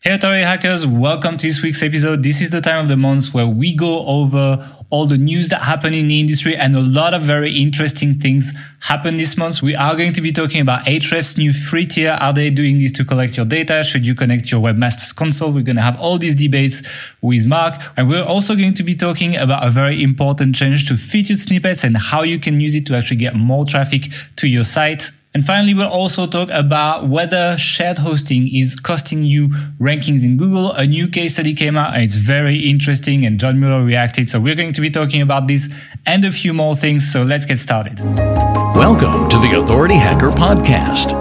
Hey, Authority hackers, welcome to this week's episode. This is the time of the month where we go over all the news that happened in the industry and a lot of very interesting things happened this month. We are going to be talking about Ahrefs' new free tier. Are they doing this to collect your data? Should you connect your webmaster's console? We're going to have all these debates with Mark. And we're also going to be talking about a very important change to featured snippets and how you can use it to actually get more traffic to your site. And finally, we'll also talk about whether shared hosting is costing you rankings in Google. A new case study came out and it's very interesting and John Mueller reacted. So we're going to be talking about this and a few more things. So let's get started. Welcome to the Authority Hacker Podcast.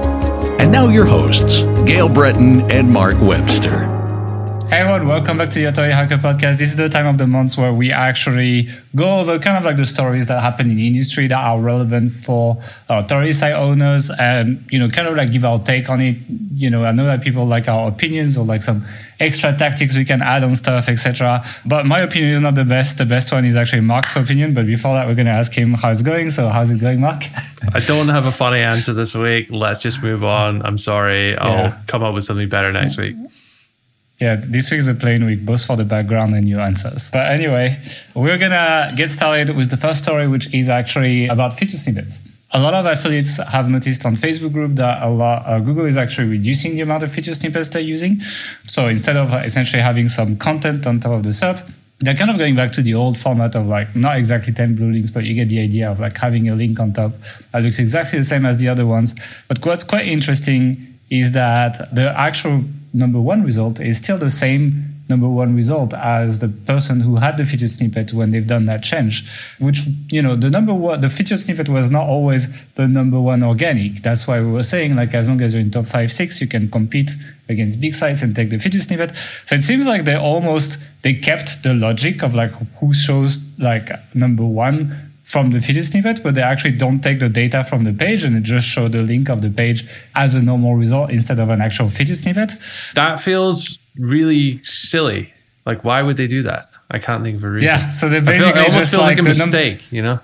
And now your hosts, Gael Breton and Mark Webster. Hey everyone, welcome back to the Authority Hacker Podcast. This is the time of the month where we actually go over kind of like the stories that happen in the industry that are relevant for uh, authority site owners and, you know, kind of like give our take on it. You know, I know that people like our opinions or like some extra tactics we can add on stuff, etc. But my opinion is not the best. The best one is actually Mark's opinion. But before that, we're going to ask him how it's going. So how's it going, Mark? I don't have a funny answer this week. Let's just move on. I'm sorry. I'll Yeah. come up with something better next week. Yeah, this week is a plain week, both for the background and your answers. But anyway, we're gonna get started with the first story, which is actually about feature snippets. A lot of affiliates have noticed on Facebook group that a lot, uh, Google is actually reducing the amount of feature snippets they're using. So instead of essentially having some content on top of the SERP, they're kind of going back to the old format of like not exactly 10 blue links, but you get the idea of like having a link on top that looks exactly the same as the other ones. But what's quite interesting is that the actual number one result is still the same number one result as the person who had the featured snippet when they've done that change which you know the number one the featured snippet was not always the number one organic. That's why we were saying like as long as you're in top five six you can compete against big sites and take the featured snippet. So it seems like they almost they kept the logic of like who shows like number one from the featured snippet, but they actually don't take the data from the page and it just show the link of the page as a normal result instead of an actual featured snippet. That feels really silly. Like, why would they do that? I can't think of a reason. Yeah, so they I feel, basically it almost just feels like, like, a the num- mistake, you know?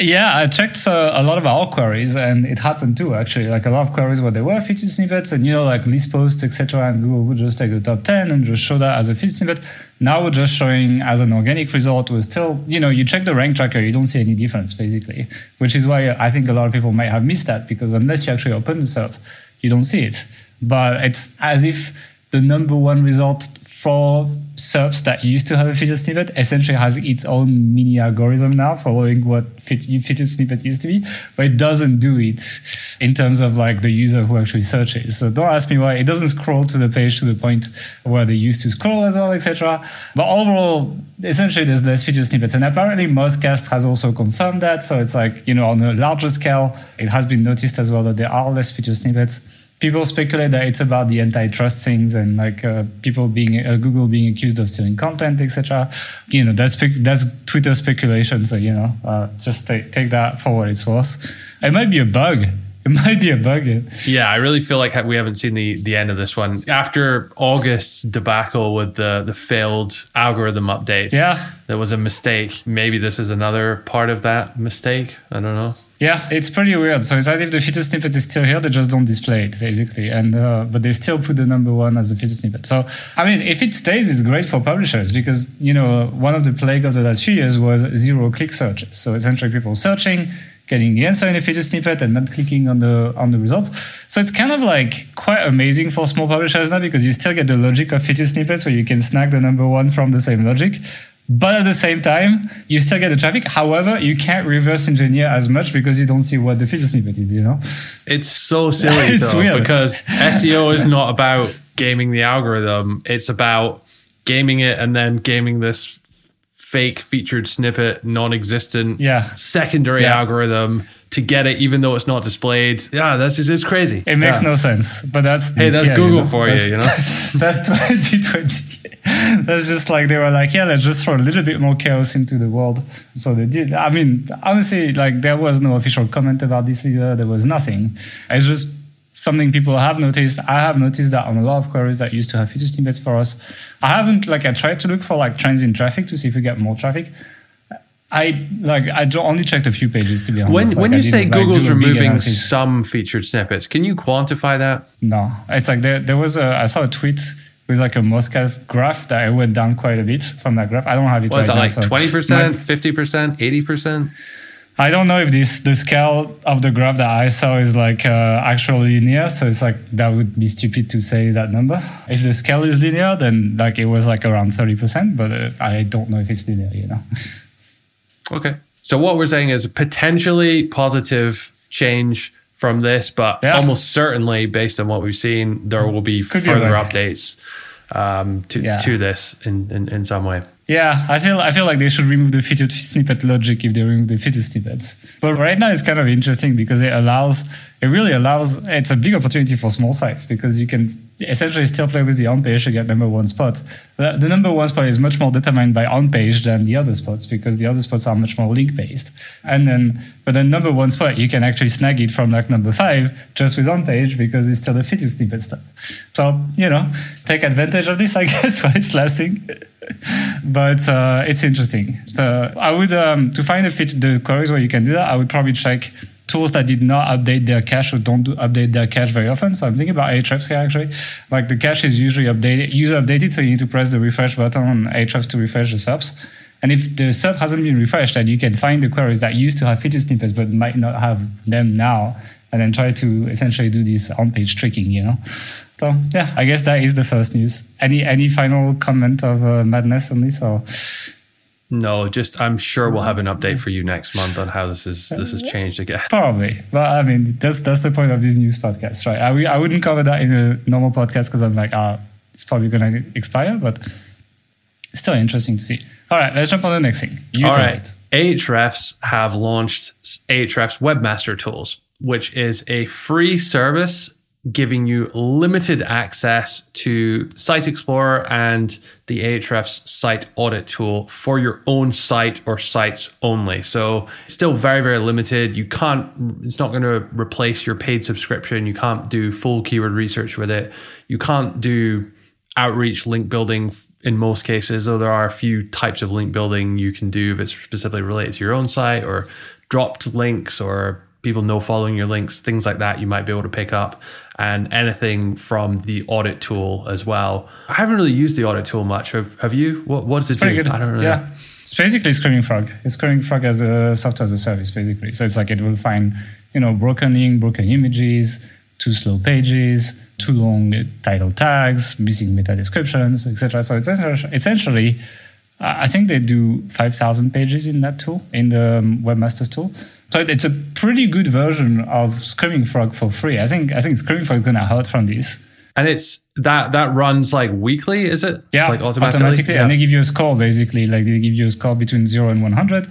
Yeah, I checked uh, a lot of our queries, and it happened too. Actually, like a lot of queries where there were featured snippets, and you know, like list posts, etc. And Google would just take the top ten and just show that as a featured snippet. Now we're just showing as an organic result. We're still, you know, you check the rank tracker, you don't see any difference basically, which is why I think a lot of people might have missed that because unless you actually open the SERP, you don't see it. But it's as if the number one result for SERPs that used to have a feature snippet essentially has its own mini algorithm now following what feature snippet used to be, but it doesn't do it in terms of like the user who actually searches. So don't ask me why it doesn't scroll to the page to the point where they used to scroll as well, etc. But overall, essentially there's less featured snippets. And apparently Mozcast has also confirmed that. So it's like, you know, on a larger scale, it has been noticed as well that there are less feature snippets people speculate that it's about the antitrust things and like uh, people being uh, Google being accused of stealing content, etc. You know, that's that's Twitter speculation. So you know, uh, just take take that for what it's worth. It might be a bug. It might be a bug. Yeah, I really feel like we haven't seen the, the end of this one. After August's debacle with the, the failed algorithm update, Yeah, there was a mistake. Maybe this is another part of that mistake. I don't know. Yeah, it's pretty weird. So it's as if the feature snippet is still here, they just don't display it basically, and uh, but they still put the number one as a feature snippet. So I mean, if it stays, it's great for publishers because you know one of the plague of the last few years was zero click searches. So essentially, people searching getting the answer in a feature snippet and not clicking on the on the results. So it's kind of like quite amazing for small publishers now because you still get the logic of feature snippets where you can snag the number one from the same logic. But at the same time, you still get the traffic. However, you can't reverse engineer as much because you don't see what the feature snippet is, you know? It's so silly It's though, weird. because SEO is not about gaming the algorithm. It's about gaming it and then gaming this fake featured snippet, non-existent Yeah. secondary Yeah. algorithm to get it, even though it's not displayed. Yeah, that's just it's crazy. It makes Yeah. no sense. But that's Hey, that's year, Google know? for you, you know? that's 2020. That's just like they were like, yeah, let's just throw a little bit more chaos into the world. So they did. I mean, honestly, like there was no official comment about this either. There was nothing. It's just something people have noticed. I have noticed that on a lot of queries that used to have feature snippets for us. I haven't like I tried to look for like trends in traffic to see if we get more traffic. I like I only checked a few pages to be honest. When when you say Google's removing some featured snippets, can you quantify that? No, it's like there, there was a I saw a tweet with like a Mozcast graph that I went down quite a bit from that graph. I don't have it Was right that now, like twenty my- percent, fifty percent, eighty percent? I don't know if this the scale of the graph that I saw is like uh, actually linear. So it's like that would be stupid to say that number. If the scale is linear, then like it was like around thirty percent. But uh, I don't know if it's linear. You know. Okay. So what we're saying is potentially positive change from this, but Yeah. almost certainly based on what we've seen, there will be Could be further like- updates um, to Yeah. to this in, in in some way. Yeah, I feel I feel like they should remove the featured snippet logic if they remove the featured snippets. But right now it's kind of interesting because it allows it really allows it's a big opportunity for small sites because you can essentially still play with the on page to get number one spot. The, the number one spot is much more determined by on page than the other spots because the other spots are much more link based. And then but the number one spot you can actually snag it from like number five just with on page because it's still the featured snippet stuff. So, you know, take advantage of this I guess while it's lasting but uh, it's interesting. So I would um, to find a fit the queries where you can do that. I would probably check tools that did not update their cache or don't do, update their cache very often. So I'm thinking about Ahrefs here actually. Like the cache is usually updated, user updated, so you need to press the refresh button on Ahrefs to refresh the SERPs. And if the SERP hasn't been refreshed, then you can find the queries that used to have feature snippets but might not have them now, and then try to essentially do this on-page tricking. You know. So yeah, I guess that is the first news. Any any final comment of uh, madness on this or? No, just I'm sure we'll have an update for you next month on how this is this has changed again. Probably, but I mean that's that's the point of these news podcasts, right? I, I wouldn't cover that in a normal podcast because I'm like, ah, it's probably going to expire, but it's still interesting to see. All right, let's jump on the next thing. You All right. it. Ahrefs have launched Ahrefs Webmaster Tools, which is a free service giving you limited access to Site Explorer and the Ahrefs site audit tool for your own site or sites only. So still very, very limited. You can't, it's not going to replace your paid subscription. You can't do full keyword research with it. You can't do outreach link building in most cases, though there are a few types of link building you can do if it's specifically related to your own site or dropped links or people know following your links, things like that you might be able to pick up and anything from the audit tool as well. I haven't really used the audit tool much. Have, have you? What, what does it It's pretty do? good. I don't really Yeah. It's basically Screaming Frog. It's Screaming Frog as a software as a service, basically. So it's like it will find, you know, broken link, broken images, too slow pages, too long title tags, missing meta descriptions, etc. So it's essentially, I think they do 5,000 pages in that tool, in the um, Webmasters tool. So it's a pretty good version of Screaming Frog for free. I think I think Screaming Frog is going to hurt from this. And it's that that runs like weekly, is it? Yeah, like automatically. and they give you a score basically. Like they give you a score between zero and one hundred,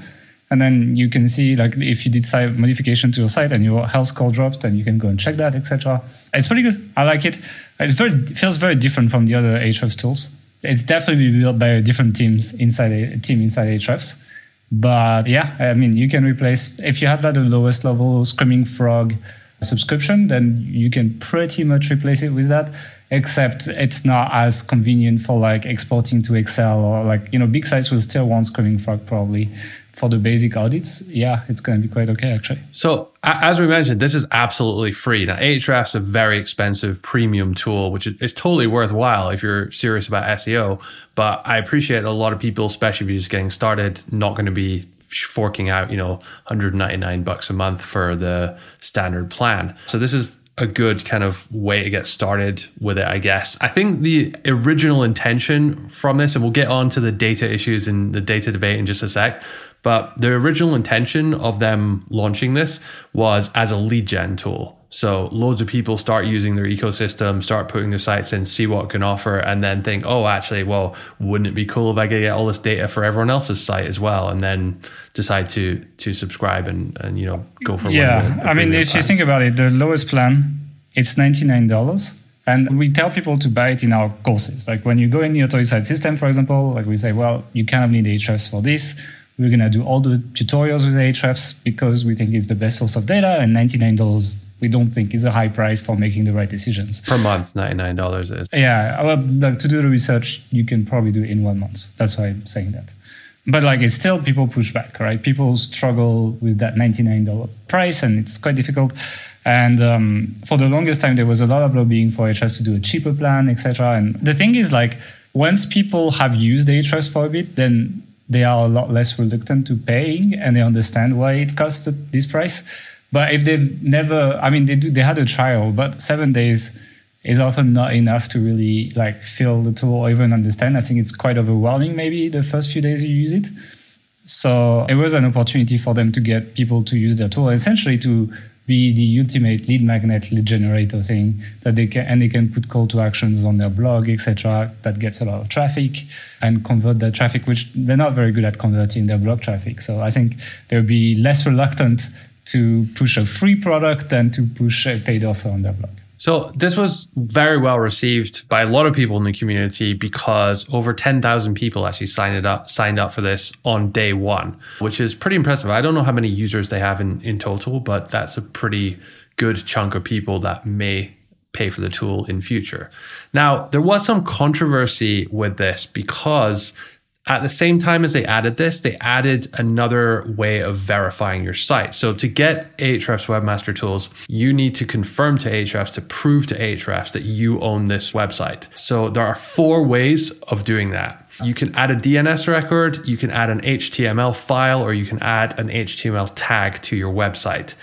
and then you can see like if you did site modification to your site and your health score drops, then you can go and check that, etc. It's pretty good. I like it. It's very it feels very different from the other Ahrefs tools. It's definitely built by a different teams inside a team inside Ahrefs. But yeah, I mean, you can replace if you have that the lowest level Screaming Frog subscription, then you can pretty much replace it with that. Except it's not as convenient for like exporting to Excel or like you know big sites will still want Screaming Frog probably for the basic audits. Yeah, it's going to be quite okay actually. So, as we mentioned, this is absolutely free. Now, Ahrefs is a very expensive premium tool, which is, is totally worthwhile if you're serious about SEO. But I appreciate that a lot of people, especially if you're just getting started, not going to be forking out, you know, 199 bucks a month for the standard plan. So this is a good kind of way to get started with it, I guess. I think the original intention from this, and we'll get on to the data issues and the data debate in just a sec, but the original intention of them launching this was as a lead gen tool. So loads of people start using their ecosystem, start putting their sites in, see what can offer, and then think, oh, actually, well, wouldn't it be cool if I could get all this data for everyone else's site as well, and then decide to to subscribe and and you know go for Yeah, I mean, if you think about it, the lowest plan it's ninety nine dollars, and we tell people to buy it in our courses. Like when you go in the site system, for example, like we say, well, you kind of need Ahrefs for this. We're gonna do all the tutorials with Ahrefs because we think it's the best source of data, and ninety nine dollars we don't think is a high price for making the right decisions. per month, ninety nine dollars is. Yeah, well, like to do the research, you can probably do it in one month. That's why I'm saying that. but like it's still people push back, right? People struggle with that $99 price and it's quite difficult. And um, for the longest time, there was a lot of lobbying for Ahrefs to do a cheaper plan, etc. And the thing is, like, once people have used Ahrefs for a bit, then they are a lot less reluctant to paying and they understand why it costs this price. But if they've never, I mean, they do, they had a trial, but seven days is often not enough to really like feel the tool or even understand. I think it's quite overwhelming maybe the first few days you use it. So it was an opportunity for them to get people to use their tool, essentially to be the ultimate lead magnet lead generator thing that they can and they can put call to actions on their blog etc that gets a lot of traffic and convert that traffic which they're not very good at converting their blog traffic. So i think they'll be less reluctant to push a free product than to push a paid offer on their blog so this was very well received by a lot of people in the community because over 10,000 people actually signed up signed up for this on day 1, which is pretty impressive. I don't know how many users they have in in total, but that's a pretty good chunk of people that may pay for the tool in future. Now, there was some controversy with this because at the same time as they added this, they added another way of verifying your site. So to get Ahrefs Webmaster Tools, you need to confirm to Ahrefs to prove to Ahrefs that you own this website. So there are four ways of doing that. You can add a DNS record, you can add an HTML file, or you can add an HTML tag to your website.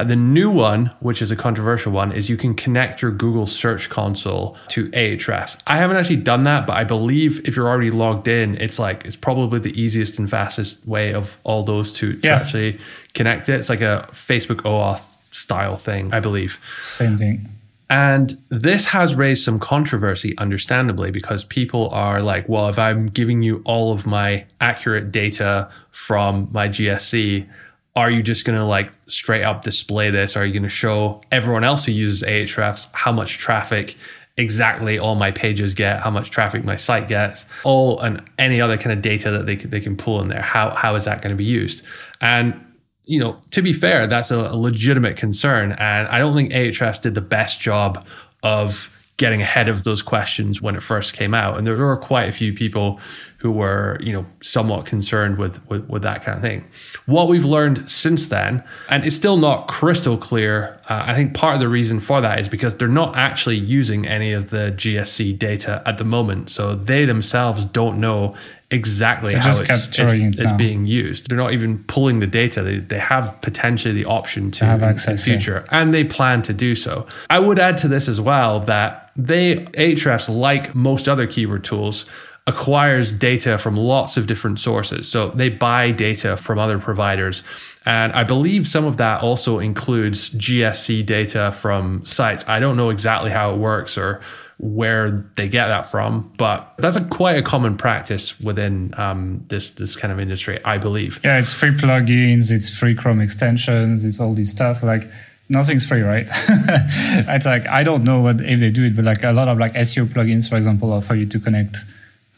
Uh, the new one, which is a controversial one, is you can connect your Google Search Console to Ahrefs. I haven't actually done that, but I believe if you're already logged in, it's like it's probably the easiest and fastest way of all those to, to yeah. actually connect it. It's like a Facebook OAuth style thing, I believe. Same thing. And this has raised some controversy, understandably, because people are like, well, if I'm giving you all of my accurate data from my GSC, are you just going to like straight up display this? Are you going to show everyone else who uses Ahrefs how much traffic exactly all my pages get, how much traffic my site gets, all and any other kind of data that they they can pull in there? How how is that going to be used? And you know, to be fair, that's a, a legitimate concern, and I don't think Ahrefs did the best job of getting ahead of those questions when it first came out. And there were quite a few people who were, you know, somewhat concerned with, with, with that kind of thing. What we've learned since then, and it's still not crystal clear, uh, I think part of the reason for that is because they're not actually using any of the GSC data at the moment. So they themselves don't know exactly they're how it's, it's, it's being used. They're not even pulling the data. They, they have potentially the option to have access in the future, yeah. and they plan to do so. I would add to this as well that they, Ahrefs, like most other keyword tools, acquires data from lots of different sources. So they buy data from other providers. And I believe some of that also includes GSC data from sites. I don't know exactly how it works or where they get that from, but that's a quite a common practice within um, this this kind of industry, I believe. Yeah, it's free plugins, it's free Chrome extensions, it's all this stuff. Like nothing's free, right? it's like I don't know what if they do it, but like a lot of like SEO plugins, for example, offer you to connect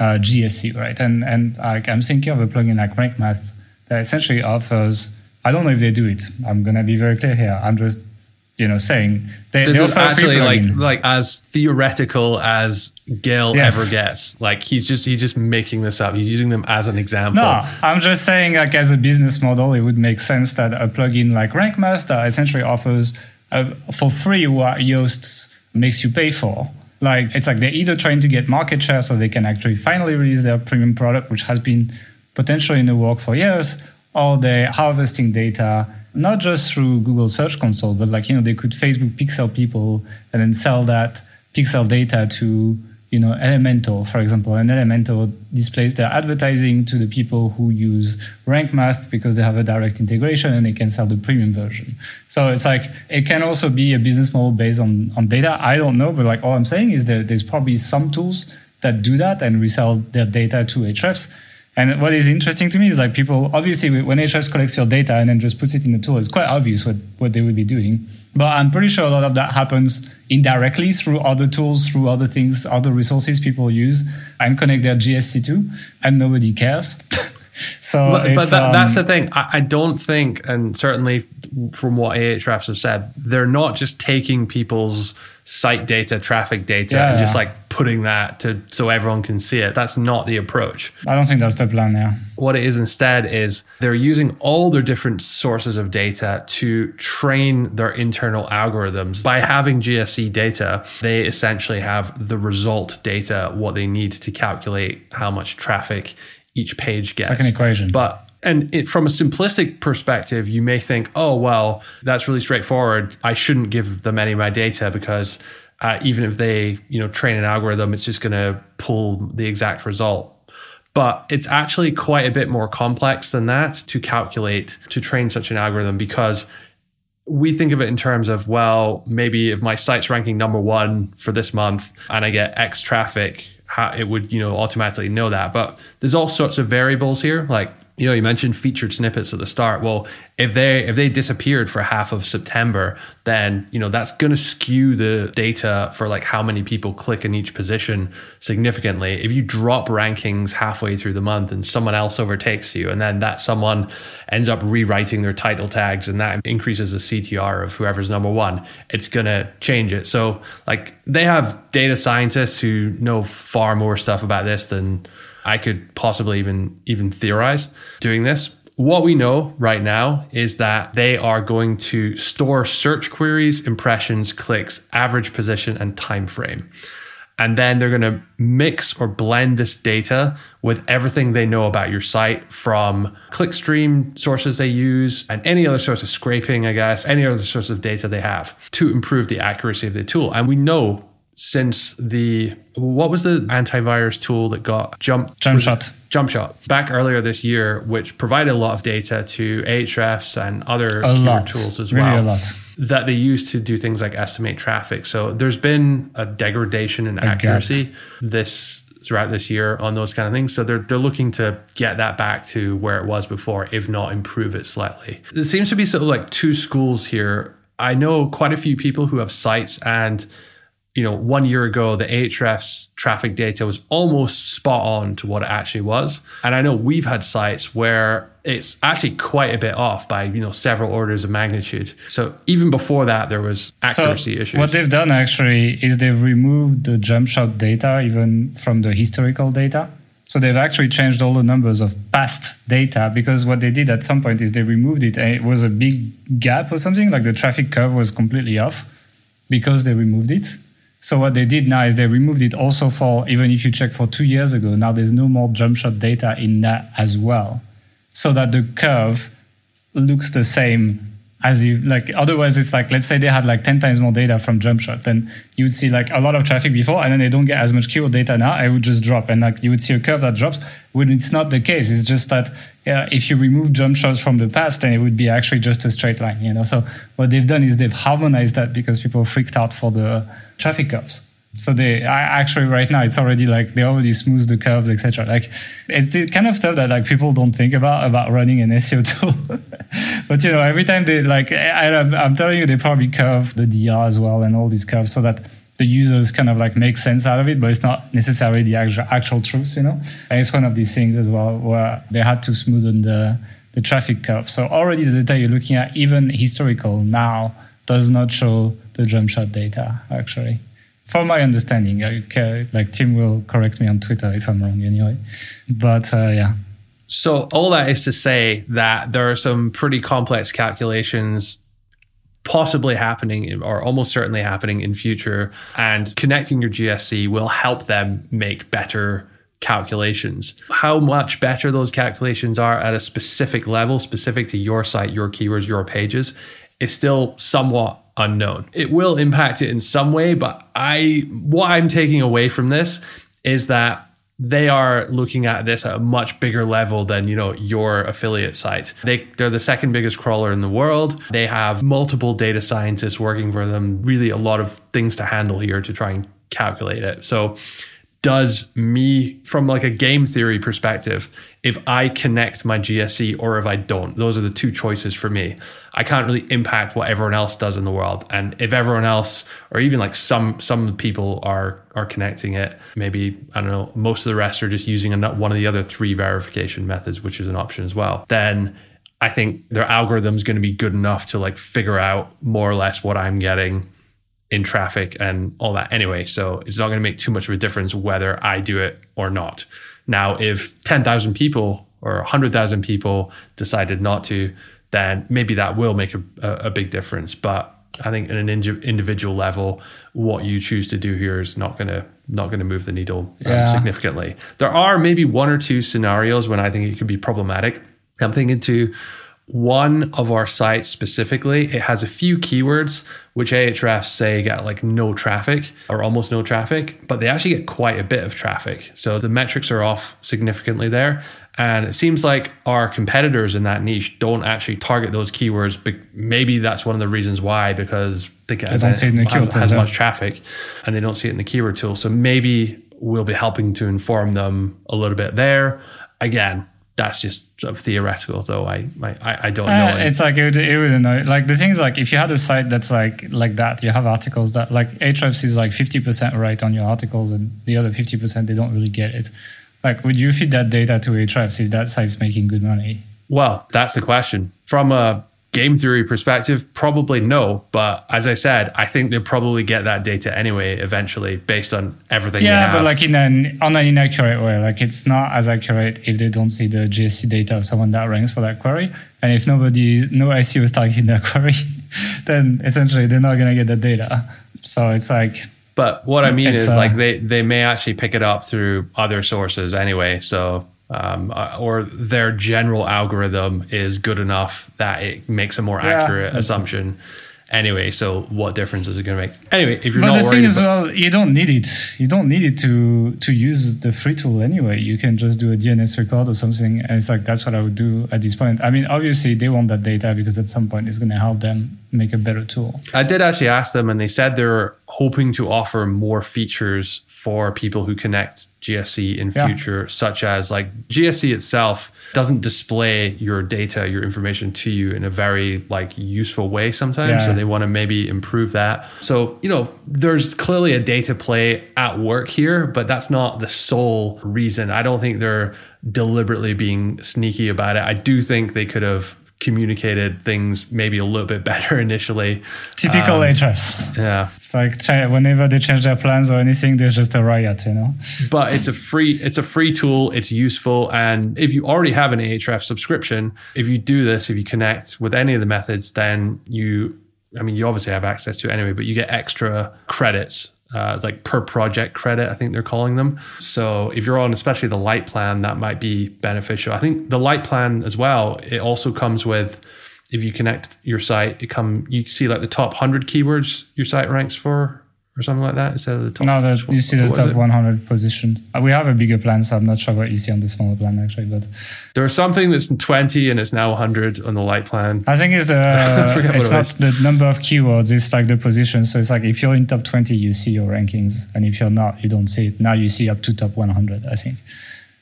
uh, GSC, right? And and like I'm thinking of a plugin like Rank Math that essentially offers. I don't know if they do it. I'm gonna be very clear here. I'm just you know saying they, this they is actually like like as theoretical as Gael yes. ever gets. Like he's just he's just making this up. He's using them as an example. No, I'm just saying like as a business model, it would make sense that a plugin like Rank Master essentially offers uh, for free what Yoast makes you pay for like it's like they're either trying to get market share so they can actually finally release their premium product, which has been potentially in the work for years, or they're harvesting data not just through Google Search Console, but like you know they could Facebook pixel people and then sell that pixel data to you know, Elementor, for example, and Elementor displays their advertising to the people who use Rank Math because they have a direct integration and they can sell the premium version. So it's like it can also be a business model based on, on data. I don't know, but like all I'm saying is that there's probably some tools that do that and resell their data to Ahrefs. And what is interesting to me is like people obviously when Ahrefs collects your data and then just puts it in the tool, it's quite obvious what, what they would be doing. But I'm pretty sure a lot of that happens indirectly through other tools, through other things, other resources people use and connect their GSC to, and nobody cares. so, but, but that, um, that's the thing. I, I, don't think, and certainly from what Ahrefs have said, they're not just taking people's site data, traffic data, Yeah, and just like putting that to so everyone can see it. That's not the approach. I don't think that's the plan. Yeah. What it is instead is they're using all their different sources of data to train their internal algorithms. By having GSC data, they essentially have the result data, what they need to calculate how much traffic each page gets. like an equation. But and it, from a simplistic perspective, you may think, oh, well, that's really straightforward. I shouldn't give them any of my data because uh, even if they, you know, train an algorithm, it's just going to pull the exact result. But it's actually quite a bit more complex than that to calculate, to train such an algorithm because we think of it in terms of, well, maybe if my site's ranking number one for this month and I get X traffic, it would, you know, automatically know that. But there's all sorts of variables here. Like, you know, you mentioned featured snippets at the start. Well, if they if they disappeared for half of September, then you know that's going to skew the data for like how many people click in each position significantly. If you drop rankings halfway through the month and someone else overtakes you, and then that someone ends up rewriting their title tags, and that increases the CTR of whoever's number one, it's going to change it. So like they have data scientists who know far more stuff about this than I could possibly even even theorize doing this. What we know right now is that they are going to store search queries, impressions, clicks, average position, and time frame. And then they're going to mix or blend this data with everything they know about your site from clickstream sources they use and any other source of scraping, I guess, any other source of data they have to improve the accuracy of the tool. And we know since the what was the antivirus tool that got jump Jumpshot. jump shot. Back earlier this year which provided a lot of data to ahrefs and other A tools as really well a lot. that they use to do things like estimate traffic. So there's been a degradation in accuracy this throughout this year on those kind of things. So they're they're looking to get that back to where it was before if not improve it slightly. There seems to be sort of like two schools here. I know quite a few people who have sites and you know, one year ago, the Ahrefs traffic data was almost spot on to what it actually was. And I know we've had sites where it's actually quite a bit off by, you know, several orders of magnitude. So even before that, there was accuracy so issues. What they've done actually is they've removed the Jumpshot data even from the historical data. So they've actually changed all the numbers of past data because what they did at some point is they removed it and it was a big gap or something, like the traffic curve was completely off because they removed it. So what they did now is they removed it also for even if you check for two years ago, now there's no more Jumpshot data in that as well. So that the curve looks the same as you like otherwise it's like let's say they had like 10 times more data from Jumpshot then you would see like a lot of traffic before and then they don't get as much keyword data now i would just drop. And like you would see a curve that drops when it's not the case. It's just that yeah, if you remove Jumpshots from the past then it would be actually just a straight line you know? So what they've done is they've harmonized that because people freaked out for the traffic curves so they I actually right now it's already like they already smooth the curves, etc. Like it's the kind of stuff that like people don't think about about running an SEO tool. but you know, every time they like I, I'm, I'm telling you, they probably curve the DR as well and all these curves so that the users kind of like make sense out of it, but it's not necessarily the actual, actual truth, you know. And it's one of these things as well where they had to smoothen the the traffic curve. So already the data you're looking at, even historical now, does not show the Jumpshot data actually from my understanding, uh, like Tim will correct me on Twitter if I'm wrong anyway. But uh, yeah. So all that is to say that there are some pretty complex calculations possibly happening or almost certainly happening in future and connecting your GSC will help them make better calculations. How much better those calculations are at a specific level, specific to your site, your keywords, your pages, is still somewhat unknown. It will impact it in some way, but I what I'm taking away from this is that they are looking at this at a much bigger level than you know your affiliate site. They they're the second biggest crawler in the world. They have multiple data scientists working for them. Really, a lot of things to handle here to try and calculate it. So, does me from like a game theory perspective, if I connect my GSC or if I don't, those are the two choices for me. I can't really impact what everyone else does in the world. And if everyone else, or even like some some people are are connecting it, maybe I don't know, most of the rest are just using one of the other three verification methods, which is an option as well. Then I think their algorithm's going to be good enough to like figure out more or less what I'm getting in traffic and all that anyway. So it's not going to make too much of a difference whether I do it or not. Now, if 10,000 people or 100,000 people decided not to, then maybe that will make a, a, big difference. But I think at an individual level, what you choose to do here is not going to not going to move the needle um, yeah. significantly. There are maybe one or two scenarios when I think it could be problematic. I'm thinking to one of our sites specifically, it has a few keywords which Ahrefs say get like no traffic or almost no traffic, but they actually get quite a bit of traffic. So the metrics are off significantly there. And it seems like our competitors in that niche don't actually target those keywords. But maybe that's one of the reasons why, because they, get, don't see it in the keyword has much traffic and they don't see it in the keyword tool. So maybe we'll be helping to inform them a little bit there. Again, that's just sort of theoretical though i i, I don't uh, know it's like it would, it would know like the thing is like if you had a site that's like like that you have articles that like Ahrefs is like 50% right on your articles and the other 50% they don't really get it like would you feed that data to Ahrefs if that site's making good money well that's the question from a game theory perspective, probably no. But as I said, I think they'll probably get that data anyway eventually based on everything. Yeah, but like in an on an inaccurate way. Like it's not as accurate if they don't see the GSC data of someone that ranks for that query. And if nobody, no SEO is targeting that query, then essentially they're not gonna get the data. So it's like but what I mean is uh, like they they may actually pick it up through other sources anyway. So um, uh, or their general algorithm is good enough that it makes a more yeah, accurate assumption. Anyway, so what difference is it going to make? Anyway, if you're but not the thing is, well, you don't need it. You don't need it to to use the free tool anyway. You can just do a DNS record or something, and it's like that's what I would do at this point. I mean, obviously they want that data because at some point it's going to help them make a better tool. I did actually ask them, and they said they're hoping to offer more features for people who connect GSC in yeah. future, such as like GSC itself doesn't display your data, your information to you in a very like useful way sometimes. Yeah. So they want to maybe improve that. So, you know, there's clearly a data play at work here, but that's not the sole reason. I don't think they're deliberately being sneaky about it. I do think they could have communicated things maybe a little bit better initially. Typical um. Yeah. It's like whenever they change their plans or anything, there's just a riot, you know. But it's a free it's a free tool, it's useful and if you already have an Ahrefs subscription, if you do this, if you connect with any of the methods, then you I mean, you obviously have access to it anyway, but you get extra credits uh, like per project credit, I think they're calling them. So if you're on especially the light plan, that might be beneficial. I think the light plan as well, it also comes with if you connect your site, it come you see like the top hundred keywords your site ranks for or something like that instead of the top. No, that you see the top 100 positions. Uh, we have a bigger plan, so I'm not sure what you see on the smaller plan actually. But there's something that's 20 and it's now 100 on the light plan. I think it's the it's it not the number of keywords. It's like the position. So it's like if you're in top 20, you see your rankings, and if you're not, you don't see it. Now you see up to top 100. I think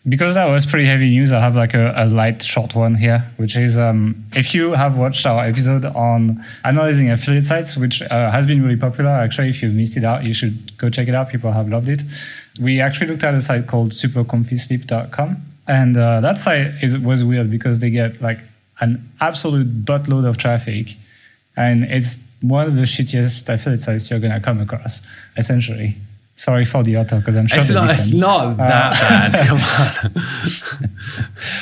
because that was pretty heavy news, I have like a, a light short one here, which is um, if you have watched our episode on analyzing affiliate sites, which uh, has been really popular. Actually, if you missed it out, you should go check it out. People have loved it. We actually looked at a site called supercomfysleep.com. And uh, that site is, was weird because they get like an absolute buttload of traffic. And it's one of the shittiest affiliate sites you're going to come across, essentially. Sorry for the author, because I'm sure it's not, it's not that uh, bad. Come on.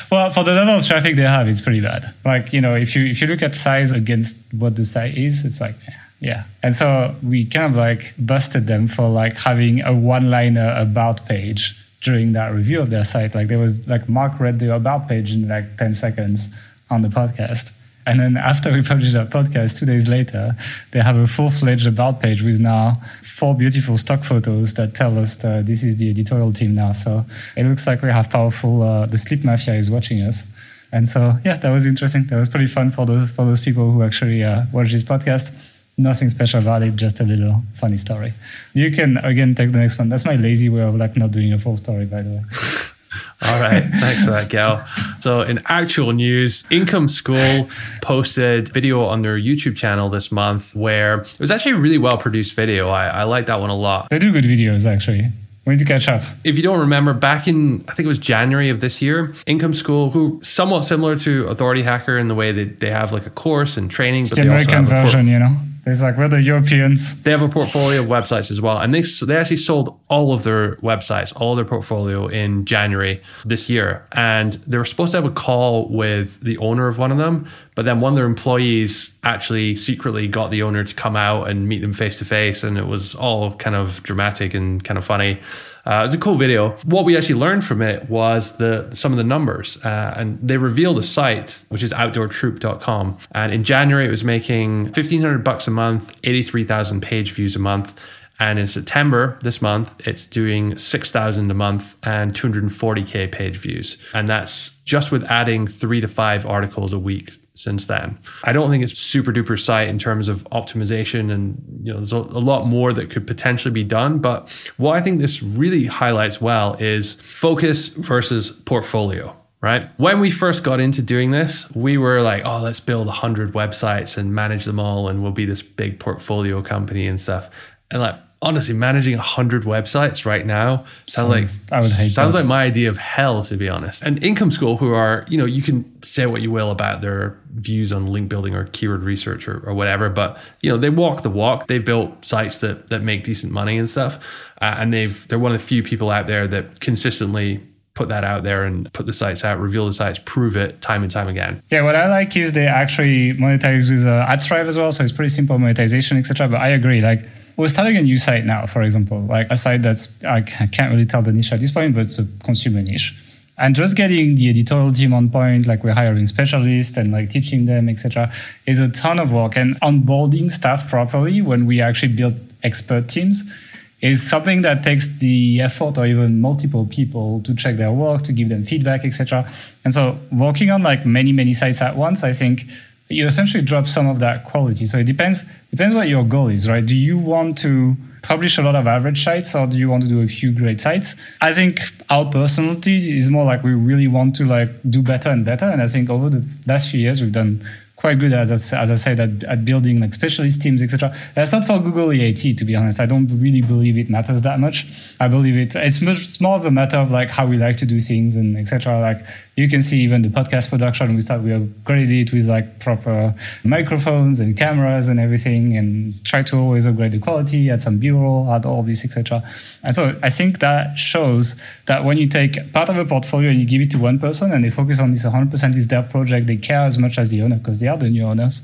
well, for the level of traffic they have, it's pretty bad. Like you know, if you if you look at size against what the site is, it's like yeah. And so we kind of like busted them for like having a one-liner about page during that review of their site. Like there was like Mark read the about page in like ten seconds on the podcast and then after we published that podcast, two days later, they have a full fledged about page with now four beautiful stock photos that tell us that this is the editorial team now. So it looks like we have powerful, uh, the sleep mafia is watching us. And so, yeah, that was interesting. That was pretty fun for those, for those people who actually uh, watch this podcast. Nothing special about it, just a little funny story. You can again take the next one. That's my lazy way of like not doing a full story, by the way. All right. Thanks for that, Gael. So, in actual news, Income School posted video on their YouTube channel this month where it was actually a really well produced video. I, I like that one a lot. They do good videos, actually. We need to catch up. If you don't remember, back in, I think it was January of this year, Income School, who somewhat similar to Authority Hacker in the way that they have like a course and training. It's but the American version, you know? It's like we're the Europeans. They have a portfolio of websites as well, and they they actually sold all of their websites, all their portfolio in January this year. And they were supposed to have a call with the owner of one of them, but then one of their employees actually secretly got the owner to come out and meet them face to face, and it was all kind of dramatic and kind of funny. Uh, it's a cool video. What we actually learned from it was the some of the numbers, uh, and they revealed the site which is outdoortroop.com. And in January, it was making fifteen hundred bucks a month, eighty three thousand page views a month. And in September this month, it's doing 6,000 a month and 240K page views. And that's just with adding three to five articles a week since then. I don't think it's super duper site in terms of optimization and you know there's a, a, lot more that could potentially be done, but what I think this really highlights well is focus versus portfolio. Right. When we first got into doing this, we were like, oh, let's build 100 websites and manage them all, and we'll be this big portfolio company and stuff. And like, honestly, managing hundred websites right now sounds, sounds like I would hate sounds that. like my idea of hell, to be honest. And Income School, who are you know, you can say what you will about their views on link building or keyword research or, or whatever, but you know, they walk the walk. They've built sites that that make decent money and stuff, uh, and they've they're one of the few people out there that consistently put that out there and put the sites out, reveal the sites, prove it time and time again. Yeah, what I like is they actually monetize with uh, AdThrive as well, so it's pretty simple monetization, etc. But I agree, like we're starting a new site now, for example, like a site that's, I can't really tell the niche at this point, but it's a consumer niche. And just getting the editorial team on point, like we're hiring specialists and like teaching them, etc., is a ton of work. And onboarding staff properly when we actually build expert teams is something that takes the effort or even multiple people to check their work, to give them feedback, etc. And so working on like many, many sites at once, I think you essentially drop some of that quality. So it depends depends what your goal is, right? Do you want to publish a lot of average sites or do you want to do a few great sites? I think our personality is more like we really want to like do better and better. And I think over the last few years we've done quite good at, as, I said, at, at building like specialist teams, etc. That's not for Google EAT, to be honest. I don't really believe it matters that much. I believe it. It's much more of a matter of like how we like to do things and etc. Like you can see even the podcast production. We start we upgraded it with like proper microphones and cameras and everything, and try to always upgrade the quality, add some B-roll, add all this, etc. And so I think that shows that when you take part of a portfolio and you give it to one person and they focus on this 100% is their project, they care as much as the owner because they are the new owners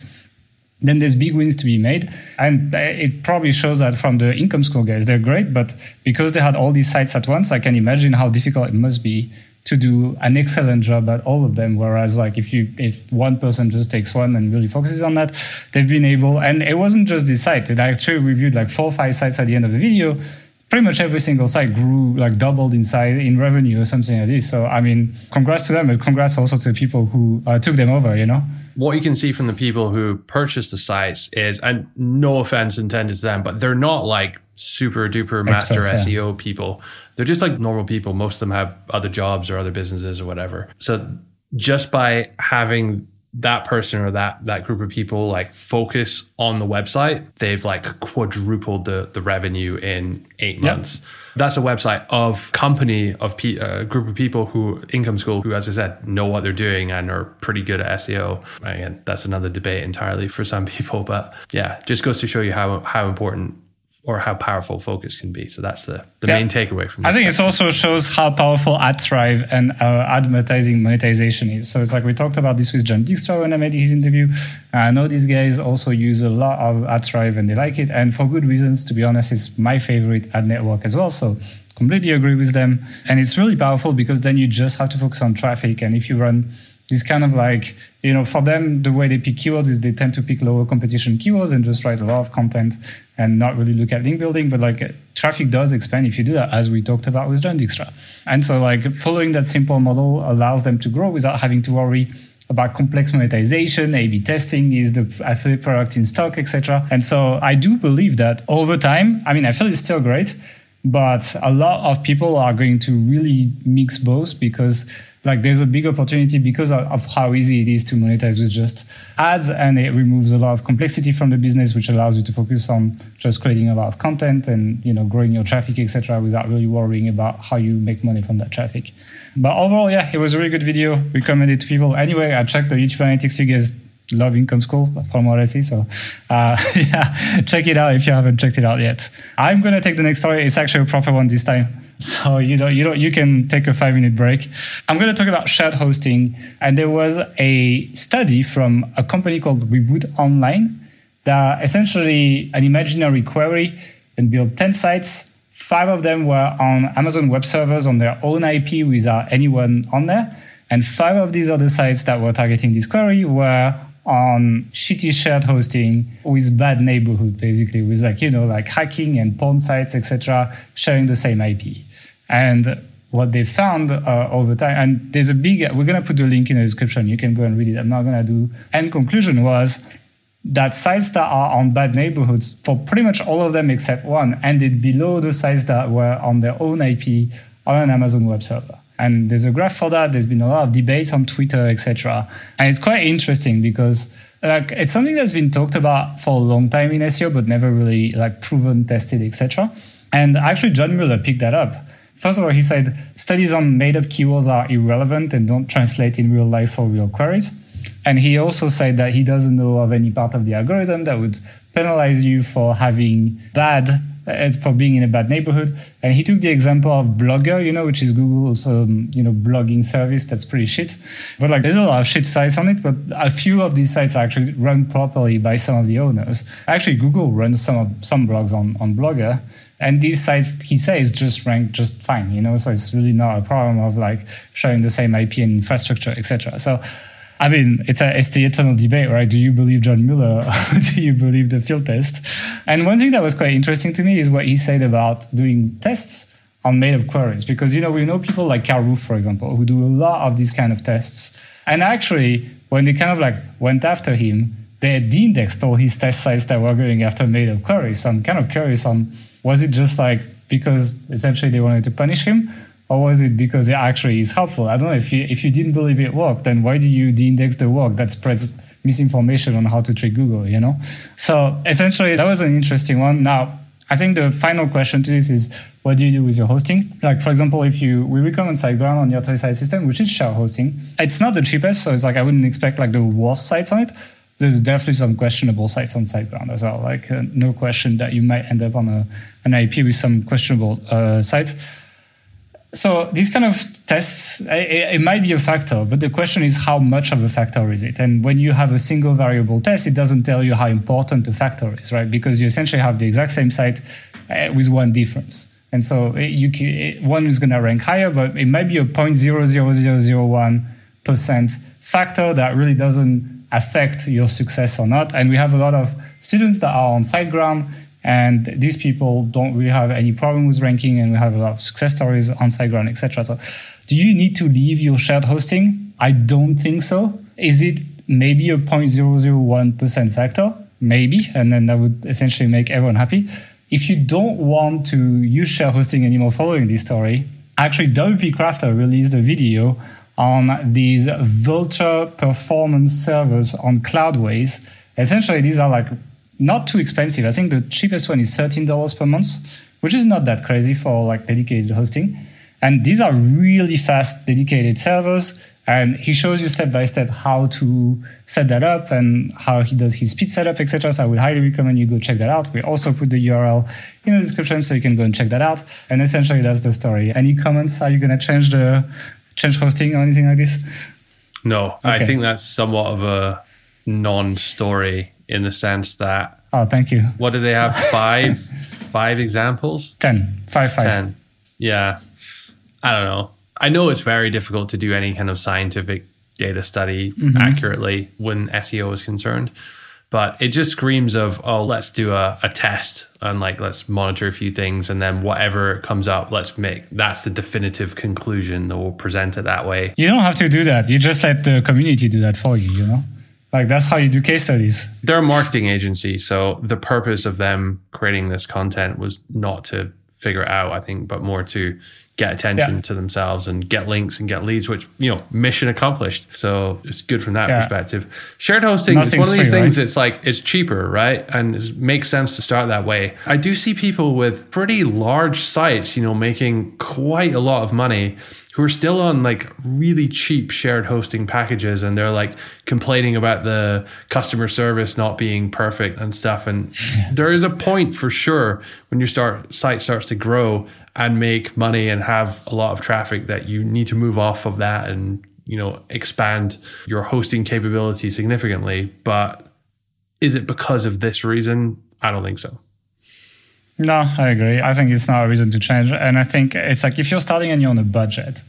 then there's big wins to be made. And it probably shows that from the income school guys, they're great, but because they had all these sites at once, I can imagine how difficult it must be to do an excellent job at all of them. Whereas like if you if one person just takes one and really focuses on that, they've been able and it wasn't just this site. They actually reviewed like four or five sites at the end of the video. Pretty much every single site grew like doubled in size in revenue or something like this. So I mean, congrats to them, but congrats also to the people who uh, took them over. You know what you can see from the people who purchased the sites is, and no offense intended to them, but they're not like super duper master Express, SEO people. They're just like normal people. Most of them have other jobs or other businesses or whatever. So just by having that person or that that group of people like focus on the website, they've like quadrupled the the revenue in eight yep. months. That's a website of company of a uh, group of people who income school who, as I said, know what they're doing and are pretty good at SEO. Again, that's another debate entirely for some people, but yeah, just goes to show you how how important or how powerful focus can be. So that's the, the yeah. main takeaway from this. I think it also shows how powerful AdThrive and uh, advertising monetization is. So it's like we talked about this with Jon Dykstra when I made his interview. I know these guys also use a lot of AdThrive and they like it. And for good reasons, to be honest, it's my favorite ad network as well. So completely agree with them. And it's really powerful because then you just have to focus on traffic. And if you run this kind of like you know for them the way they pick keywords is they tend to pick lower competition keywords and just write a lot of content and not really look at link building. But like traffic does expand if you do that as we talked about with Dykstra and so like following that simple model allows them to grow without having to worry about complex monetization, A/B testing, is the affiliate product in stock, etc. And so I do believe that over time, I mean, I feel it's still great, but a lot of people are going to really mix both because like there's a big opportunity because of, how easy it is to monetize with just ads and it removes a lot of complexity from the business which allows you to focus on just creating a lot of content and you know growing your traffic etc without really worrying about how you make money from that traffic but overall yeah it was a really good video recommended to people anyway i checked the youtube analytics you guys love income school from what I see. So uh, yeah, check it out if you haven't checked it out yet. I'm gonna take the next story. It's actually a proper one this time. So you know, you know, you can take a five minute break. I'm going to talk about shared hosting, and there was a study from a company called Reboot Online that essentially an imaginary query and built ten sites. Five of them were on Amazon Web Servers on their own IP without anyone on there, and five of these other sites that were targeting this query were on shitty shared hosting with bad neighborhood, basically, with like, you know, like hacking and porn sites, etc., sharing the same IP. And what they found uh, over time, and there's a big, we're going to put the link in the description. You can go and read it. I'm not going to do. And conclusion was that sites that are on bad neighborhoods, for pretty much all of them except one, ended below the sites that were on their own IP on an Amazon web server. And there's a graph for that. There's been a lot of debates on Twitter, etc. And it's quite interesting because like it's something that's been talked about for a long time in SEO, but never really like proven, tested, etc. And actually, John Mueller picked that up. First of all, he said studies on made-up keywords are irrelevant and don't translate in real life for real queries. And he also said that he doesn't know of any part of the algorithm that would penalize you for having bad for being in a bad neighborhood. And he took the example of Blogger, you know, which is Google's, um, you know, blogging service that's pretty shit. But like, there's a lot of shit sites on it, but a few of these sites are actually run properly by some of the owners. Actually, Google runs some of some blogs on on Blogger, and these sites he says just rank just fine, you know. So it's really not a problem of like sharing the same IP and infrastructure, etc. So I mean, it's a it's the eternal debate, right? Do you believe John Mueller? do you believe the field test? And one thing that was quite interesting to me is what he said about doing tests on made-up queries, because you know we know people like Kyle Roof, for example, who do a lot of these kind of tests. And actually, when they kind of like went after him, they de-indexed all his test sites that were going after made-up queries. So I'm kind of curious on was it just like because essentially they wanted to punish him, or was it because it actually is helpful? I don't know if you if you didn't believe it worked, then why do you de-index the work that spreads misinformation on how to trick Google? You know, so essentially that was an interesting one. Now I think the final question to this is what do you do with your hosting? Like for example, if you we recommend SiteGround on your site system, which is share hosting, it's not the cheapest, so it's like I wouldn't expect like the worst sites on it. There's definitely some questionable sites on SiteGround as well. Like uh, no question that you might end up on a an IP with some questionable uh, sites so these kind of tests it, it, might be a factor but the question is how much of a factor is it? And when you have a single variable test it doesn't tell you how important the factor is right? Because you essentially have the exact same site uh, with one difference. And so it, you can, it, one is going to rank higher but it might be a 0.00001% factor that really doesn't affect your success or not. And we have a lot of students that are on SiteGround and these people don't really have any problem with ranking, and we have a lot of success stories on SiteGround, etc. So, do you need to leave your shared hosting? I don't think so. Is it maybe a 0.001% factor? Maybe, and then that would essentially make everyone happy. If you don't want to use share hosting anymore following this story, actually WP Crafter released a video on these Vultr performance servers on Cloudways. Essentially, these are like not too expensive. I think the cheapest one is $13 per month, which is not that crazy for like dedicated hosting. And these are really fast dedicated servers. And he shows you step by step how to set that up and how he does his speed setup, etc. So I would highly recommend you go check that out. We also put the URL in the description so you can go and check that out. And essentially that's the story. Any comments? Are you gonna change the change hosting or anything like this? No, okay. I think that's somewhat of a non-story in the sense that oh thank you. what do they have? Five five examples? Ten. Five five. Ten. Yeah. I don't know. I know it's very difficult to do any kind of scientific data study mm-hmm. accurately when seo is concerned but it just screams of oh let's do a, a test and like let's monitor a few things and then whatever comes up let's make that's the definitive conclusion that we'll present it that way. You don't have to do that. You just let the community do that for you you know like that's how you do case studies. They're a marketing agency, so the purpose of them creating this content was not to figure it out, I think, but more to get attention Yeah. to themselves and get links and get leads, which, you know, mission accomplished. So it's good from that Yeah. perspective. Shared hosting is one of these free, things right? it's like it's cheaper, right? And it makes sense to start that way. I do see people with pretty large sites, you know, making quite a lot of money who are still on like really cheap shared hosting packages and they're like complaining about the customer service not being perfect and stuff. And there is a point for sure when your start site starts to grow and make money and have a lot of traffic that you need to move off of that and you know expand your hosting capability significantly. But is it because of this reason? I don't think so. No, I agree. I think it's not a reason to change. And I think it's like if you're starting and you're on a budget,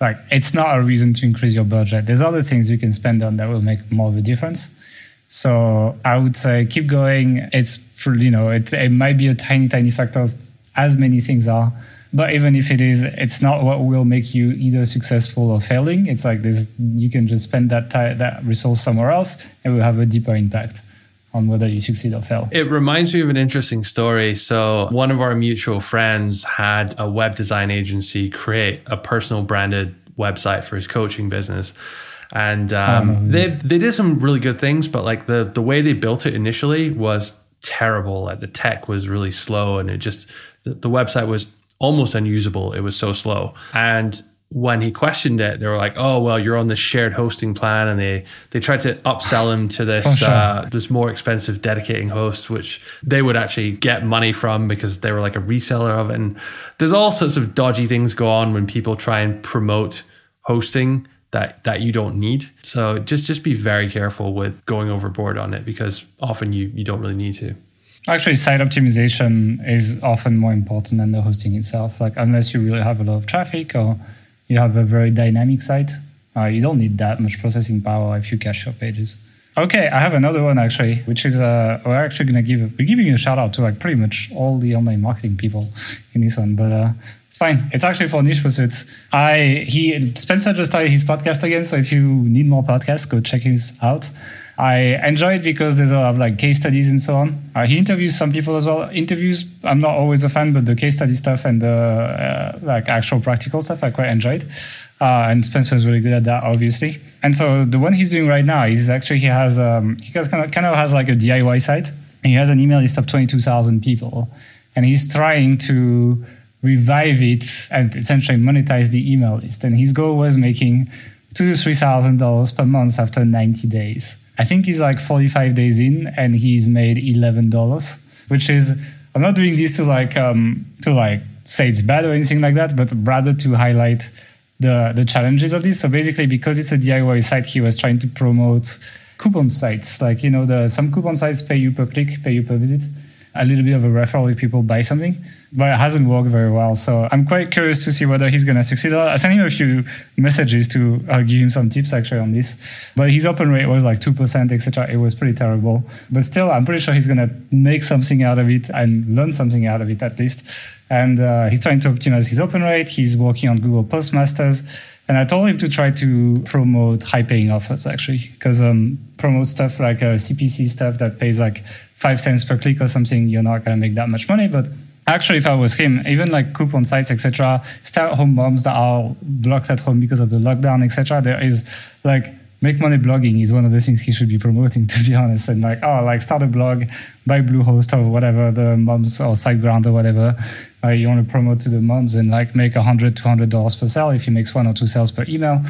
like it's not a reason to increase your budget. There's other things you can spend on that will make more of a difference. So I would say keep going. It's for, you know, it, it might be a tiny, tiny factor as many things are. But even if it is, it's not what will make you either successful or failing. It's like this, you can just spend that ti that resource somewhere else and will have a deeper impact on whether you succeed or fail. It reminds me of an interesting story. So, one of our mutual friends had a web design agency create a personal branded website for his coaching business. And um, Oh, they, they did some really good things, but like the, the way they built it initially was terrible. Like the tech was really slow and it just, the, the website was almost unusable. It was so slow. And when he questioned it, they were like, "Oh, well, you're on this shared hosting plan," and they they tried to upsell him to this For sure. uh, this more expensive dedicating host, which they would actually get money from because they were like a reseller of it. And there's all sorts of dodgy things go on when people try and promote hosting that that you don't need. So just just be very careful with going overboard on it because often you you don't really need to. Actually, site optimization is often more important than the hosting itself. Like, unless you really have a lot of traffic or you have a very dynamic site, uh, you don't need that much processing power if you cache your pages. Okay, I have another one actually, which is uh, we're actually gonna give we're giving a shout out to like pretty much all the online marketing people in this one, but uh, it's fine. It's actually for niche pursuits. I he Spencer just started his podcast again, so if you need more podcasts, go check his out. I enjoy it because there's a lot of like case studies and so on. Uh, he interviews some people as well. Interviews, I'm not always a fan, but the case study stuff and the uh, like actual practical stuff, I quite enjoyed. Uh, and Spencer is really good at that, obviously. And so the one he's doing right now is actually he has um, he has kind of kind of has like a DIY site. He has an email list of 22,000 people, and he's trying to revive it and essentially monetize the email list. And his goal was making two to three thousand dollars per month after 90 days. I think he's like 45 days in, and he's made eleven dollars, which is I'm not doing this to like um, to like say it's bad or anything like that, but rather to highlight the the challenges of this. So basically, because it's a DIY site, he was trying to promote coupon sites, like you know, the some coupon sites pay you per click, pay you per visit, a little bit of a referral if people buy something, but it hasn't worked very well. So I'm quite curious to see whether he's going to succeed. I sent him a few messages to uh, give him some tips actually on this, but his open rate was like two percent, etc. It was pretty terrible, but still, I'm pretty sure he's going to make something out of it and learn something out of it at least. And uh, he's trying to optimize his open rate. He's working on Google Postmasters. And I told him to try to promote high paying offers actually, because um, promote stuff like uh, CPC stuff that pays like five cents per click or something. You're not going to make that much money. But actually, if I was him, even like coupon sites, etc., stay at home moms that are blocked at home because of the lockdown, etc., there is like make money blogging is one of the things he should be promoting, to be honest. And like, oh, like start a blog, buy Bluehost or whatever, the moms or SiteGround or whatever. Uh, you want to promote to the moms and like make a hundred, two hundred dollars per sale. If he makes one or two sales per email,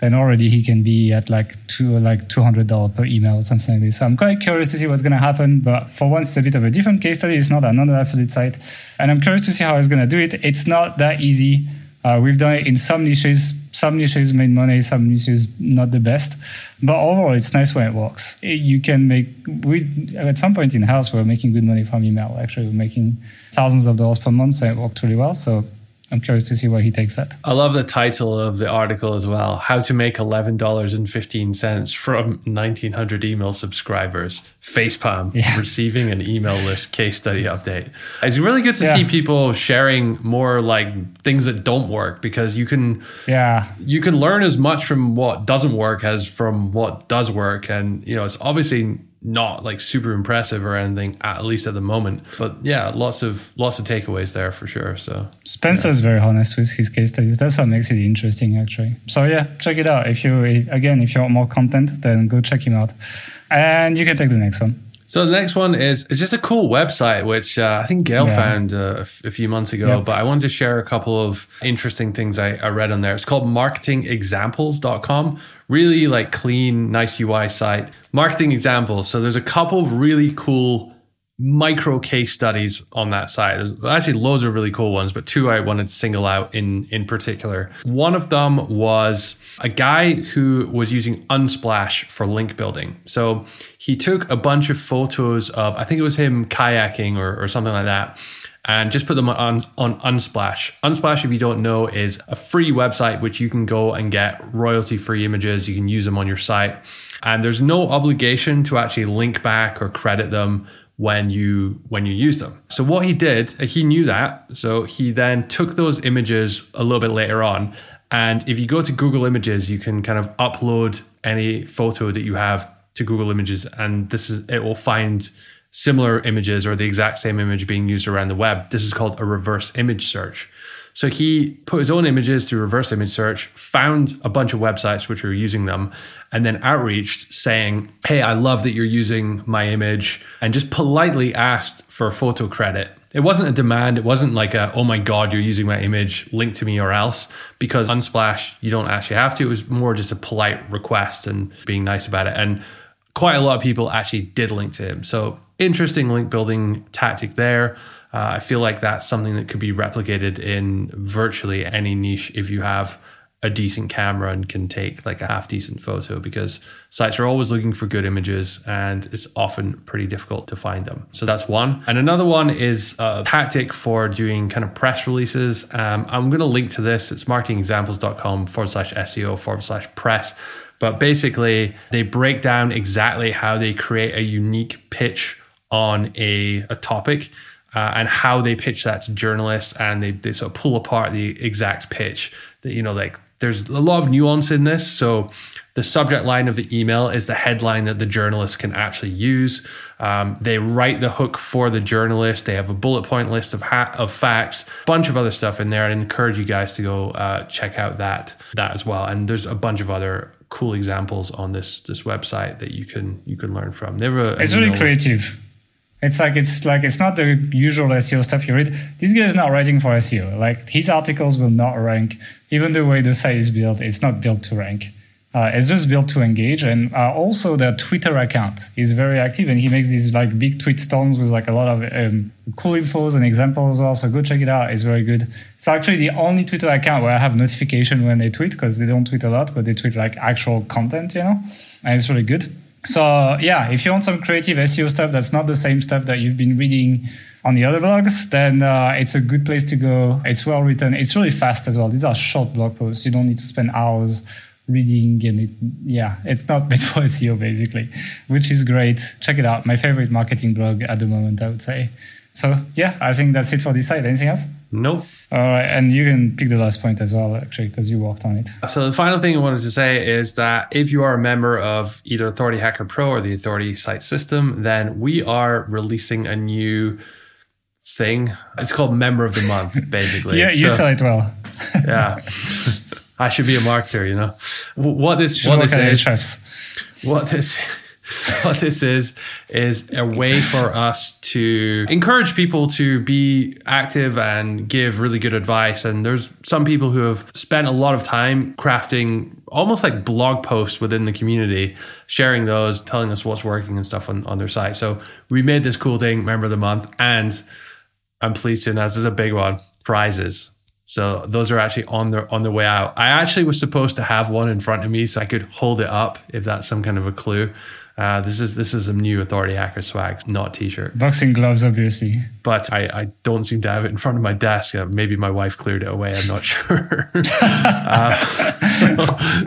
then already he can be at like two, like two hundred dollars per email or something like this. So I'm quite curious to see what's to happen. But for once, it's a bit of a different case study. It's not another affiliate site, and I'm curious to see how he's going to do it. It's not that easy. Uh, we've done it in some niches. Some niches made money, some niches not the best. But overall, it's nice when it works. It- you can make. We at some point in house, we we're making good money from email. Actually, we're making thousands of dollars per month, so it worked really well. So I'm curious to see where he takes that. I love the title of the article as well. How to make eleven dollars and fifteen cents from nineteen hundred email subscribers. Facepalm Yeah. receiving an email list case study update. It's really good to Yeah. see people sharing more like things that don't work because you can Yeah, you can learn as much from what doesn't work as from what does work and you know it's obviously not like super impressive or anything, at least at the moment. But yeah, lots of lots of takeaways there for sure. So Spencer's very honest with his case studies. That's what makes it interesting, actually. So yeah, check it out. If you again, if you want more content, then go check him out. And you can take the next one. So the next one is it's just a cool website, which uh, I think Gael Yeah. found uh, a f- a few months ago. Yep. But I wanted to share a couple of interesting things I, I read on there. It's called marketingexamples.com. Really like clean, nice UI site. Marketing examples. So there's a couple of really cool micro case studies on that site. There's actually loads of really cool ones, but two I wanted to single out in in particular. One of them was a guy who was using Unsplash for link building. So he took a bunch of photos of I think it was him kayaking or, or something like that. And just put them on on Unsplash. Unsplash, if you don't know, is a free website which you can go and get royalty free images. You can use them on your site, and there's no obligation to actually link back or credit them when you when you use them. So what he did, he knew that. So he then took those images a little bit later on. And if you go to Google Images, you can kind of upload any photo that you have to Google Images, and this is it will find similar images or the exact same image being used around the web. This is called a reverse image search. So he put his own images through reverse image search, found a bunch of websites which were using them, and then outreached saying, Hey, I love that you're using my image, and just politely asked for photo credit. It wasn't a demand. It wasn't like a, oh my God, you're using my image, link to me or else, because Unsplash, you don't actually have to. It was more just a polite request and being nice about it. And quite a lot of people actually did link to him. So interesting link building tactic there. Uh, I feel like that's something that could be replicated in virtually any niche if you have a decent camera and can take like a half decent photo because sites are always looking for good images and it's often pretty difficult to find them. So that's one. And another one is a tactic for doing kind of press releases. Um, I'm going to link to this. It's marketingexamples.com forward slash SEO forward slash press. But basically, they break down exactly how they create a unique pitch on a, a topic uh, and how they pitch that to journalists and they, they sort of pull apart the exact pitch that you know like there's a lot of nuance in this. So the subject line of the email is the headline that the journalist can actually use. Um, they write the hook for the journalist. They have a bullet point list of ha- of facts bunch of other stuff in there i encourage you guys to go uh, check out that that as well. And there's a bunch of other cool examples on this this website that you can you can learn from. They a, It's really creative. It's like it's like it's not the usual SEO stuff you read. This guy is not writing for SEO. Like his articles will not rank. Even the way the site is built, it's not built to rank. Uh, it's just built to engage. And uh, also the Twitter account is very active, and he makes these like big tweet storms with like a lot of um, cool infos and examples as well. So go check it out. It's very good. It's actually the only Twitter account where I have notification when they tweet because they don't tweet a lot, but they tweet like actual content, you know, and it's really good. So yeah, if you want some creative SEO stuff that's not the same stuff that you've been reading on the other blogs, then uh, it's a good place to go. It's well written. It's really fast as well. These are short blog posts. You don't need to spend hours reading and it, yeah, it's not made for SEO basically, which is great. Check it out. My favorite marketing blog at the moment, I would say. So yeah, I think that's it for this side. Anything else? Nope Uh, and you can pick the last point as well, actually, because you walked on it. So the final thing I wanted to say is that if you are a member of either Authority Hacker Pro or the Authority Site System, then we are releasing a new thing. It's called Member of the Month, basically. Yeah, you So- sell it well. yeah. I should be a marketer, you know. What this Should what this is, what this what this is is a way for us to encourage people to be active and give really good advice and there's some people who have spent a lot of time crafting almost like blog posts within the community sharing those telling us what's working and stuff on, on their site so we made this cool thing member of the month and i'm pleased to announce this is a big one prizes so those are actually on their on the way out. I actually was supposed to have one in front of me so I could hold it up if that's some kind of a clue. Uh, this is this is some new Authority Hacker swag, not T-shirt. Boxing gloves, obviously. But I, I don't seem to have it in front of my desk. Uh, maybe my wife cleared it away. I'm not sure. uh,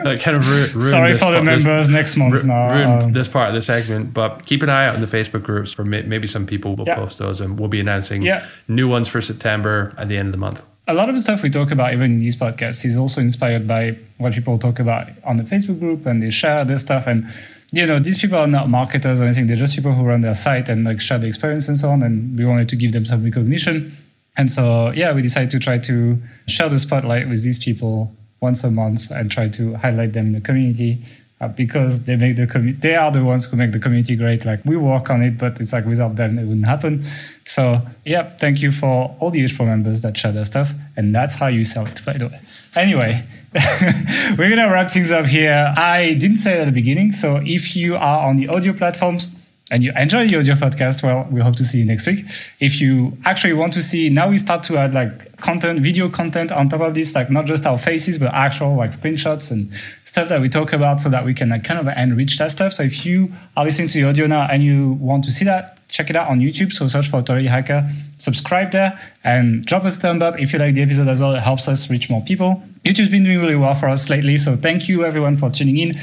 that kind of ru- ruined Sorry for the part- this- members next month ru- now. ruined Um, this part of the segment. But keep an eye out on the Facebook groups for may- maybe some people will Yeah. post those, and we'll be announcing Yeah. new ones for September at the end of the month. a lot of the stuff we talk about, even in these podcasts, is also inspired by what people talk about on the Facebook group and they share their stuff. And you know, these people are not marketers or anything. They're just people who run their site and like share the experience and so on. And we wanted to give them some recognition. And so, yeah, we decided to try to share the spotlight with these people once a month and try to highlight them in the community uh, because they make the community, they are the ones who make the community great. Like we work on it, but it's like without them, it wouldn't happen. So, yeah, thank you for all the HPro members that share their stuff. And that's how you sell it, by the way. Anyway, we're going to wrap things up here. I didn't say at the beginning. So if you are on the audio platforms, and you enjoy the audio podcast, well, we hope to see you next week. If you actually want to see, now we start to add like content, video content on top of this, like not just our faces, but actual like screenshots and stuff that we talk about so that we can like kind of enrich that stuff. So if you are listening to the audio now and you want to see that, check it out on YouTube. So search for Authority Hacker, subscribe there, and drop us a thumb up if you like the episode as well. It helps us reach more people. YouTube's been doing really well for us lately. So thank you everyone for tuning in.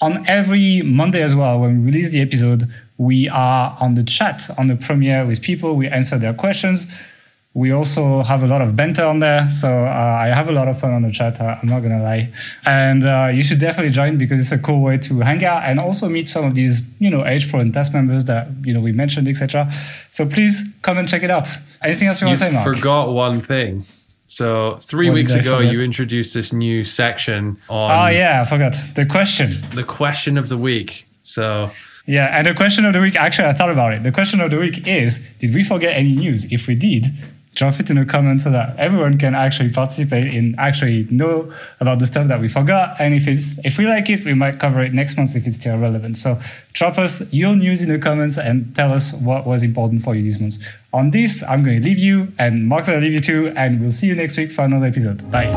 On every Monday as well, when we release the episode, we are on the chat on the premiere with people. We answer their questions. We also have a lot of banter on there. So uh, I have a lot of fun on the chat. Uh, I'm not going to lie. And uh, you should definitely join because it's a cool way to hang out and also meet some of these, you know, HPro and TASS members that, you know, we mentioned, etc. So please come and check it out. Anything else you, you want to say, Mark? forgot one thing. So three what weeks ago, you introduced this new section on. Oh yeah, I forgot the question. The question of the week. So yeah, and the question of the week, actually, I thought about it. The question of the week is Did we forget any news? If we did, drop it in the comments so that everyone can actually participate in actually know about the stuff that we forgot. And if it's if we like it, we might cover it next month if it's still relevant. So drop us your news in the comments and tell us what was important for you this month. On this, I'm going to leave you, and Mark's going to leave you too, and we'll see you next week for another episode. Bye.